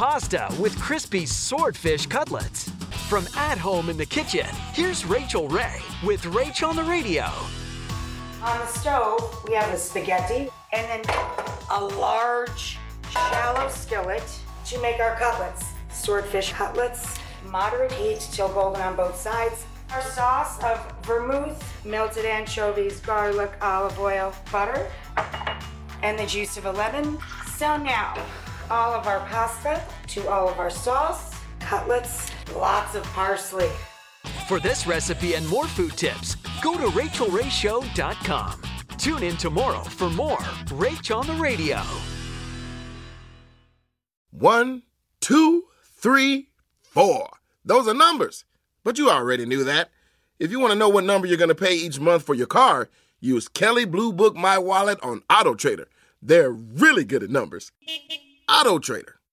Pasta with crispy swordfish cutlets. From at home in the kitchen, here's Rachael Ray with Rach on the Radio. On the stove, we have the spaghetti and then a large, shallow skillet to make our cutlets. Swordfish cutlets, moderate heat till golden on both sides. Our sauce of vermouth, melted anchovies, garlic, olive oil, butter, and the juice of a lemon. So now, all of our pasta to all of our sauce, cutlets, lots of parsley. For this recipe and more food tips, go to rachaelrayshow.com. Tune in tomorrow for more Rach on the Radio. One, two, three, four. Those are numbers. But you already knew that. If you want to know what number you're going to pay each month for your car, use Kelley Blue Book My Wallet on Auto Trader. They're really good at numbers. Auto Trader.